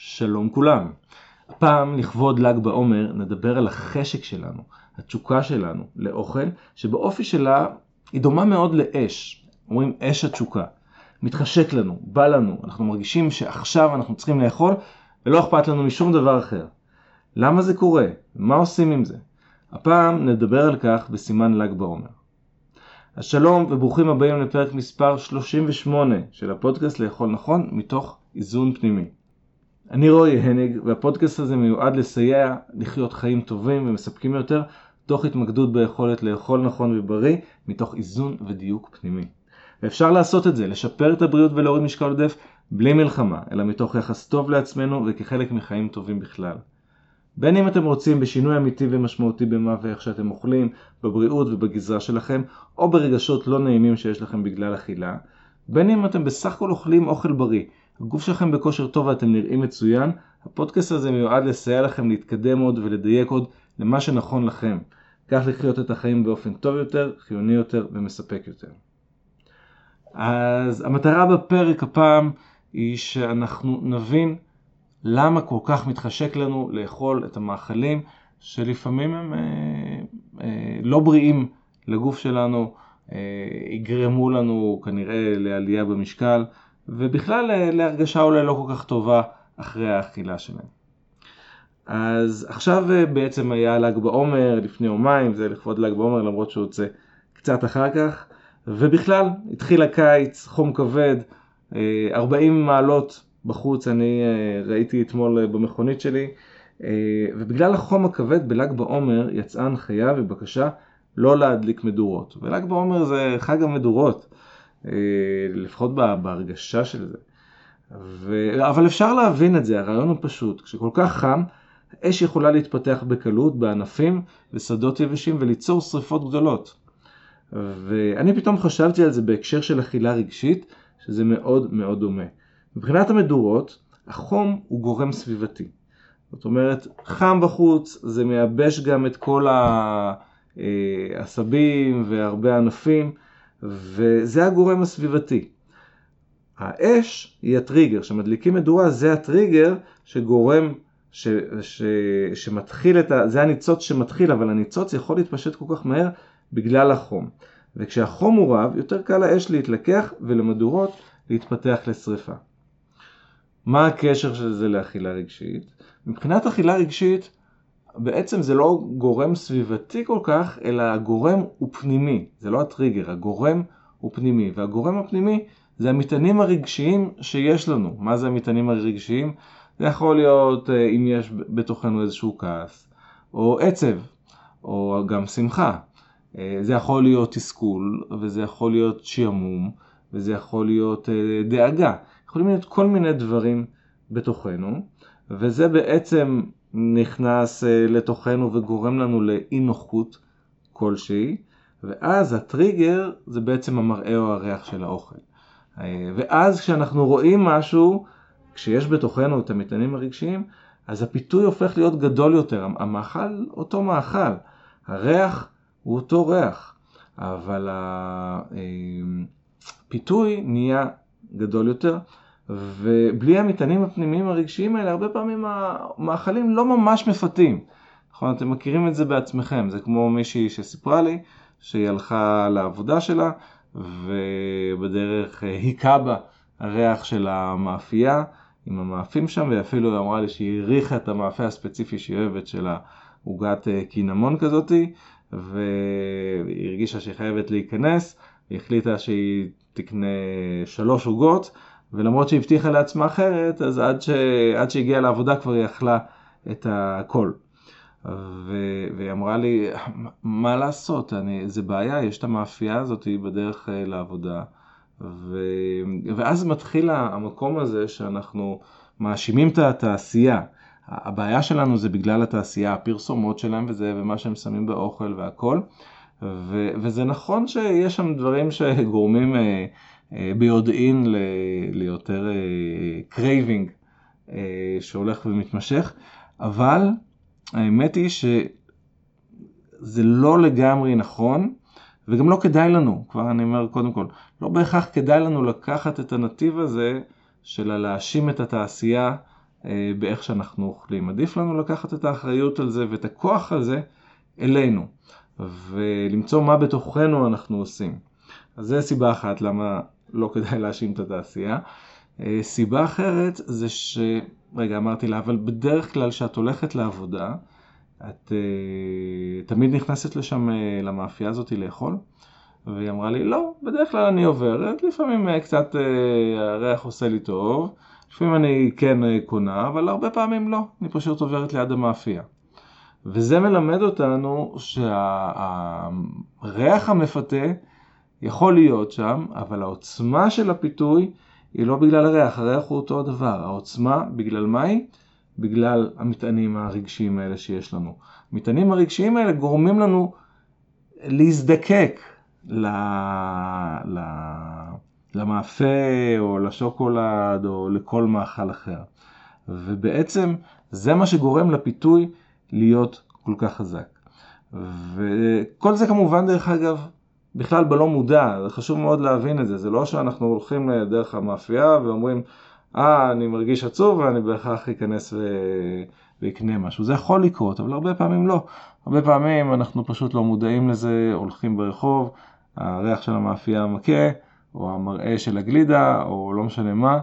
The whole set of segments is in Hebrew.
שלום כולם. הפעם לכבוד ל"ג בעומר נדבר על החשק שלנו, התשוקה שלנו לאוכל, שבאופי שלה היא דומה מאוד לאש. אומרים אש התשוקה. מתחשק לנו, בא לנו, אנחנו מרגישים שעכשיו אנחנו צריכים לאכול ולא אכפת לנו משום דבר אחר. למה זה קורה? מה עושים עם זה? הפעם נדבר על כך בסימן ל"ג בעומר. אז שלום וברוכים הבאים לפרק מספר 38 של הפודקאסט לאכול נכון מתוך איזון פנימי. אני רועי הניג והפודקאסט הזה מיועד לסייע לחיות חיים טובים ומספקים יותר תוך התמקדות ביכולת לאכול נכון ובריא מתוך איזון ודיוק פנימי. ואפשר לעשות את זה, לשפר את הבריאות ולהוריד משקל עודף בלי מלחמה, אלא מתוך יחס טוב לעצמנו וכחלק מחיים טובים בכלל. בין אם אתם רוצים בשינוי אמיתי ומשמעותי במה ואיך שאתם אוכלים, בבריאות ובגזרה שלכם, או ברגשות לא נעימים שיש לכם בגלל אכילה, בין אם אתם בסך הכל אוכלים אוכל בריא, הגוף שלכם בכושר טוב ואתם נראים מצוין, הפודקאסט הזה מיועד לסייע לכם להתקדם עוד ולדייק עוד למה שנכון לכם. כך לחיות את החיים באופן טוב יותר, חיוני יותר ומספק יותר. אז המטרה בפרק הפעם היא שאנחנו נבין למה כל כך מתחשק לנו לאכול את המאכלים שלפעמים הם אה, אה, לא בריאים לגוף שלנו, אה, יגרמו לנו כנראה לעלייה במשקל ובכלל אה, להרגשה אולי לא כל כך טובה אחרי האכילה שלהם. אז עכשיו אה, בעצם היה ל"ג בעומר לפני יומיים, זה לכבוד ל"ג בעומר למרות שהוא יוצא קצת אחר כך, ובכלל התחיל הקיץ, חום כבד, 40 אה, מעלות בחוץ, אני ראיתי אתמול במכונית שלי, ובגלל החום הכבד בל"ג בעומר יצאה הנחיה ובקשה לא להדליק מדורות, ול"ג בעומר זה חג המדורות. אה, לפחות בהרגשה של זה. ו... אבל אפשר להבין את זה, הרעיון הוא פשוט. כשכל כך חם, אש יכולה להתפתח בקלות בענפים ושדות יבשים וליצור שריפות גדולות. ואני פתאום חשבתי על זה בהקשר של אכילה רגשית, שזה מאוד מאוד דומה. מבחינת המדורות, החום הוא גורם סביבתי. זאת אומרת, חם בחוץ, זה מייבש גם את כל העשבים והרבה ענפים. וזה הגורם הסביבתי. האש היא הטריגר, כשמדליקים מדורה זה הטריגר שגורם, ש, ש, שמתחיל את ה... זה הניצוץ שמתחיל, אבל הניצוץ יכול להתפשט כל כך מהר בגלל החום. וכשהחום הוא רב, יותר קל לאש להתלקח ולמדורות להתפתח לשריפה. מה הקשר של זה לאכילה רגשית? מבחינת אכילה רגשית, בעצם זה לא גורם סביבתי כל כך, אלא הגורם הוא פנימי, זה לא הטריגר, הגורם הוא פנימי, והגורם הפנימי זה המטענים הרגשיים שיש לנו. מה זה המטענים הרגשיים? זה יכול להיות אה, אם יש בתוכנו איזשהו כעס, או עצב, או גם שמחה. אה, זה יכול להיות תסכול, וזה יכול להיות שעמום, וזה יכול להיות אה, דאגה. יכולים להיות כל מיני דברים בתוכנו, וזה בעצם נכנס אה, לתוכנו וגורם לנו לאי נוחות כלשהי, ואז הטריגר זה בעצם המראה או הריח של האוכל. אה, ואז כשאנחנו רואים משהו, כשיש בתוכנו את המטענים הרגשיים, אז הפיתוי הופך להיות גדול יותר. המאכל אותו מאכל, הריח הוא אותו ריח, אבל הפיתוי אה, נהיה גדול יותר. ובלי המטענים הפנימיים הרגשיים האלה, הרבה פעמים המאכלים לא ממש מפתים. נכון, אתם מכירים את זה בעצמכם, זה כמו מישהי שסיפרה לי שהיא הלכה לעבודה שלה ובדרך היכה בה הריח של המאפייה עם המאפים שם, ואפילו היא אמרה לי שהיא הריחה את המאפה הספציפי שהיא אוהבת של העוגת אה, קינמון כזאתי, והיא הרגישה שהיא חייבת להיכנס, היא החליטה שהיא תקנה שלוש עוגות. ולמרות שהיא הבטיחה לעצמה אחרת, אז עד, ש... עד שהגיעה לעבודה כבר היא אכלה את הכל. ו... והיא אמרה לי, מה לעשות, אני... זה בעיה, יש את המאפייה הזאת בדרך אה, לעבודה. ו... ואז מתחיל המקום הזה שאנחנו מאשימים את התעשייה. הבעיה שלנו זה בגלל התעשייה, הפרסומות שלהם וזה, ומה שהם שמים באוכל והכל. ו... וזה נכון שיש שם דברים שגורמים... אה, ביודעין ליותר craving אה, אה, שהולך ומתמשך, אבל האמת היא שזה לא לגמרי נכון וגם לא כדאי לנו, כבר אני אומר קודם כל, לא בהכרח כדאי לנו לקחת את הנתיב הזה של להאשים את התעשייה באיך שאנחנו אוכלים. עדיף לנו לקחת את האחריות על זה ואת הכוח הזה אלינו, ולמצוא מה בתוכנו אנחנו עושים. אז זו סיבה אחת למה לא כדאי להאשים את התעשייה. אה, סיבה אחרת זה ש... רגע, אמרתי לה, אבל בדרך כלל כשאת הולכת לעבודה, את uh, תמיד נכנסת לשם uh, למאפייה הזאת לאכול? והיא אמרה לי, לא, בדרך כלל אני עוברת, לפעמים uh, קצת uh, הריח עושה לי טוב, לפעמים אני כן uh, קונה, אבל הרבה פעמים לא, אני פשוט עוברת ליד המאפייה. וזה מלמד אותנו שהריח המפתה יכול להיות שם, אבל העוצמה של הפיתוי היא לא בגלל הריח, הריח הוא אותו הדבר. העוצמה, בגלל מה היא? בגלל המטענים הרגשיים האלה שיש לנו. המטענים הרגשיים האלה גורמים לנו להזדקק ל... ל... למאפה או לשוקולד או לכל מאכל אחר. ובעצם זה מה שגורם לפיתוי להיות כל כך חזק. וכל זה כמובן דרך אגב בכלל בלא מודע, זה חשוב מאוד להבין את זה, זה לא שאנחנו הולכים דרך המאפייה ואומרים, אה, אני מרגיש עצוב ואני בהכרח אכנס ו... ויקנה משהו. זה יכול לקרות, אבל הרבה פעמים לא. הרבה פעמים אנחנו פשוט לא מודעים לזה, הולכים ברחוב, הריח של המאפייה מכה, או המראה של הגלידה, או לא משנה מה,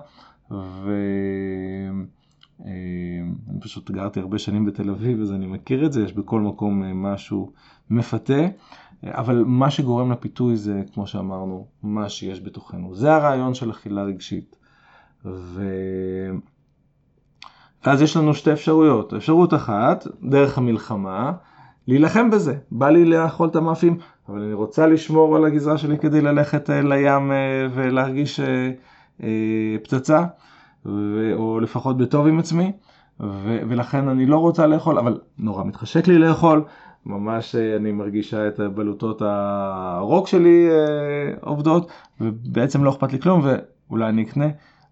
ואני אה, פשוט גרתי הרבה שנים בתל אביב, אז אני מכיר את זה, יש בכל מקום אה, משהו מפתה. אבל מה שגורם לפיתוי זה, כמו שאמרנו, מה שיש בתוכנו. זה הרעיון של אכילה רגשית. ו... ואז יש לנו שתי אפשרויות. אפשרות אחת, דרך המלחמה, להילחם בזה. בא לי לאכול את המאפים, אבל אני רוצה לשמור על הגזרה שלי כדי ללכת אה, לים אה, ולהרגיש אה, פצצה, או לפחות בטוב עם עצמי, ולכן אני לא רוצה לאכול, אבל נורא מתחשק לי לאכול, ממש אה, אני מרגישה את בלוטות הרוק שלי אה, עובדות, ובעצם לא אכפת לי כלום, ואולי אני אקנה.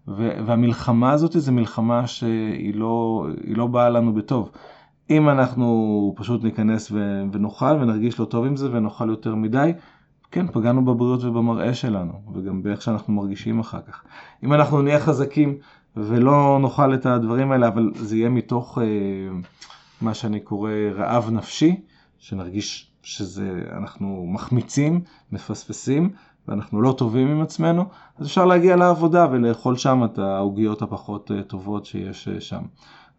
והמלחמה הזאת זה מלחמה שהיא לא, לא באה לנו בטוב. אם אנחנו פשוט ניכנס ונאכל ונרגיש לא טוב עם זה ונאכל יותר מדי, כן, פגענו בבריאות ובמראה שלנו, וגם באיך שאנחנו מרגישים אחר כך. אם אנחנו נהיה חזקים ולא נאכל את הדברים האלה, אבל זה יהיה מתוך אה, מה שאני קורא רעב נפשי, שנרגיש שאנחנו מחמיצים, מפספסים, ואנחנו לא טובים עם עצמנו, אז אפשר להגיע לעבודה ולאכול שם את העוגיות הפחות אה, טובות שיש אה, שם.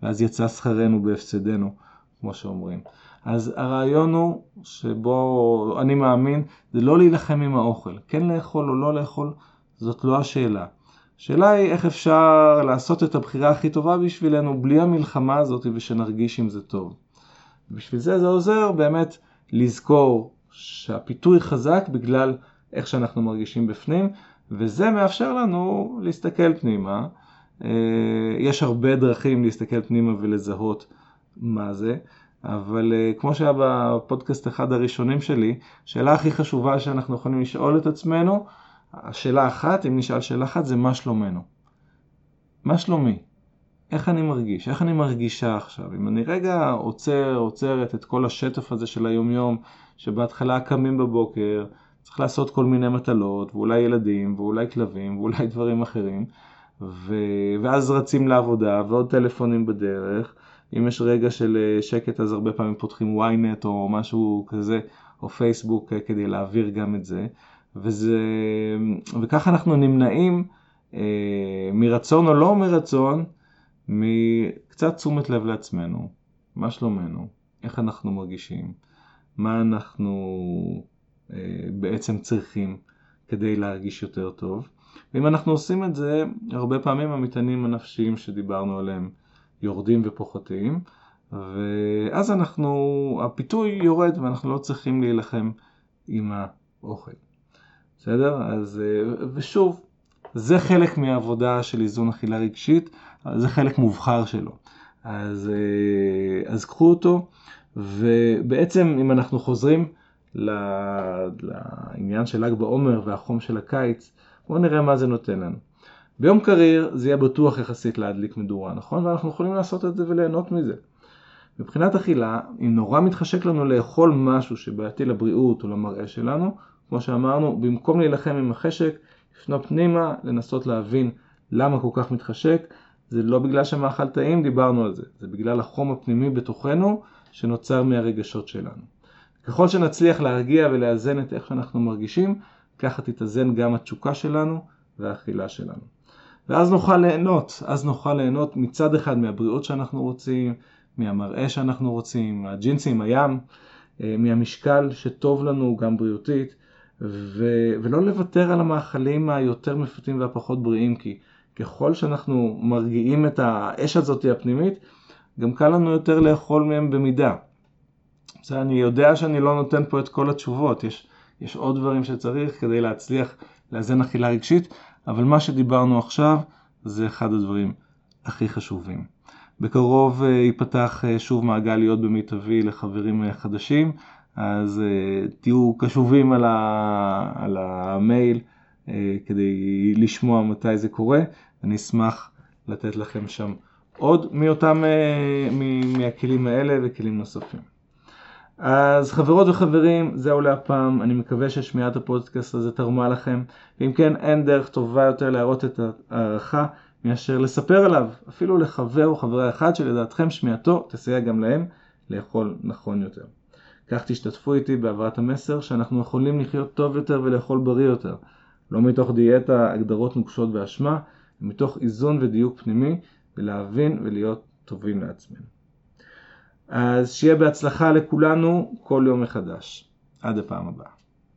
ואז יצא שכרנו בהפסדנו, כמו שאומרים. אז הרעיון הוא שבו אני מאמין, זה לא להילחם עם האוכל. כן לאכול או לא לאכול, זאת לא השאלה. השאלה היא איך אפשר לעשות את הבחירה הכי טובה בשבילנו בלי המלחמה הזאת ושנרגיש עם זה טוב. בשביל זה זה עוזר באמת לזכור שהפיתוי חזק בגלל איך שאנחנו מרגישים בפנים, וזה מאפשר לנו להסתכל פנימה. אה, יש הרבה דרכים להסתכל פנימה ולזהות מה זה, אבל אה, כמו שהיה בפודקאסט אחד הראשונים שלי, השאלה הכי חשובה שאנחנו יכולים לשאול את עצמנו, השאלה אחת, אם נשאל שאלה אחת, זה מה שלומנו. מה שלומי? איך אני מרגיש, איך אני מרגישה עכשיו. אם אני רגע עוצר, עוצרת את כל השטף הזה של היומיום, שבהתחלה קמים בבוקר, צריך לעשות כל מיני מטלות, ואולי ילדים, ואולי כלבים, ואולי דברים אחרים, ו... ואז רצים לעבודה, ועוד טלפונים בדרך. אם יש רגע של אה, שקט, אז הרבה פעמים פותחים ynet או משהו כזה, או פייסבוק, אה, כדי להעביר גם את זה. וזה... וככה אנחנו נמנעים אה, מרצון או לא מרצון, מקצת תשומת לב לעצמנו, מה שלומנו, איך אנחנו מרגישים, מה אנחנו אה, בעצם צריכים כדי להרגיש יותר טוב. ואם אנחנו עושים את זה, הרבה פעמים המטענים הנפשיים שדיברנו עליהם יורדים ופוחתים, ואז אנחנו, הפיתוי יורד ואנחנו לא צריכים להילחם עם האוכל. בסדר? אז, אה, ושוב, זה חלק מהעבודה של איזון אכילה רגשית, זה חלק מובחר שלו. אז, אה, אז קחו אותו, ובעצם אם אנחנו חוזרים לעניין של ל"ג בעומר והחום של הקיץ, בואו נראה מה זה נותן לנו. ביום קריר זה יהיה בטוח יחסית להדליק מדורה, נכון? ואנחנו יכולים לעשות את זה וליהנות מזה. מבחינת אכילה, אם נורא מתחשק לנו לאכול משהו שבעייתי לבריאות או למראה שלנו, כמו שאמרנו, במקום להילחם עם החשק, לפנות פנימה, לנסות להבין למה כל כך מתחשק, זה לא בגלל שמאכל טעים, דיברנו על זה, זה בגלל החום הפנימי בתוכנו שנוצר מהרגשות שלנו. ככל שנצליח להרגיע ולאזן את איך שאנחנו מרגישים, ככה תתאזן גם התשוקה שלנו והאכילה שלנו. ואז נוכל ליהנות, אז נוכל ליהנות מצד אחד מהבריאות שאנחנו רוצים, מהמראה שאנחנו רוצים, מהג'ינסים, הים, אה, מהמשקל שטוב לנו גם בריאותית, ו- ולא לוותר על המאכלים היותר מפתים והפחות בריאים, כי ככל שאנחנו מרגיעים את האש הזאת הפנימית, גם קל לנו יותר לאכול מהם במידה. בסדר, אני יודע שאני לא נותן פה את כל התשובות, יש, יש עוד דברים שצריך כדי להצליח לאזן אכילה רגשית, אבל מה שדיברנו עכשיו זה אחד הדברים הכי חשובים. בקרוב אה, ייפתח אה, שוב מעגל להיות במיטבי לחברים אה, חדשים, אז תהיו קשובים על, ה, על המייל כדי לשמוע מתי זה קורה. אני אשמח לתת לכם שם עוד מאותם, מהכלים האלה וכלים נוספים. אז חברות וחברים, זהו להפעם, אני מקווה ששמיעת הפודקאסט הזה תרמה לכם, ואם כן, אין דרך טובה יותר להראות את ההערכה מאשר לספר עליו, אפילו לחבר או חברה אחד שלדעתכם שמיעתו תסייע גם להם לאכול נכון יותר. כך תשתתפו איתי בהעברת המסר שאנחנו יכולים לחיות טוב יותר ולאכול בריא יותר, לא מתוך דיאטה, הגדרות נוקשות ואשמה, מתוך איזון ודיוק פנימי, ולהבין ולהיות טובים לעצמנו. אז שיהיה בהצלחה לכולנו כל יום מחדש. עד הפעם הבאה.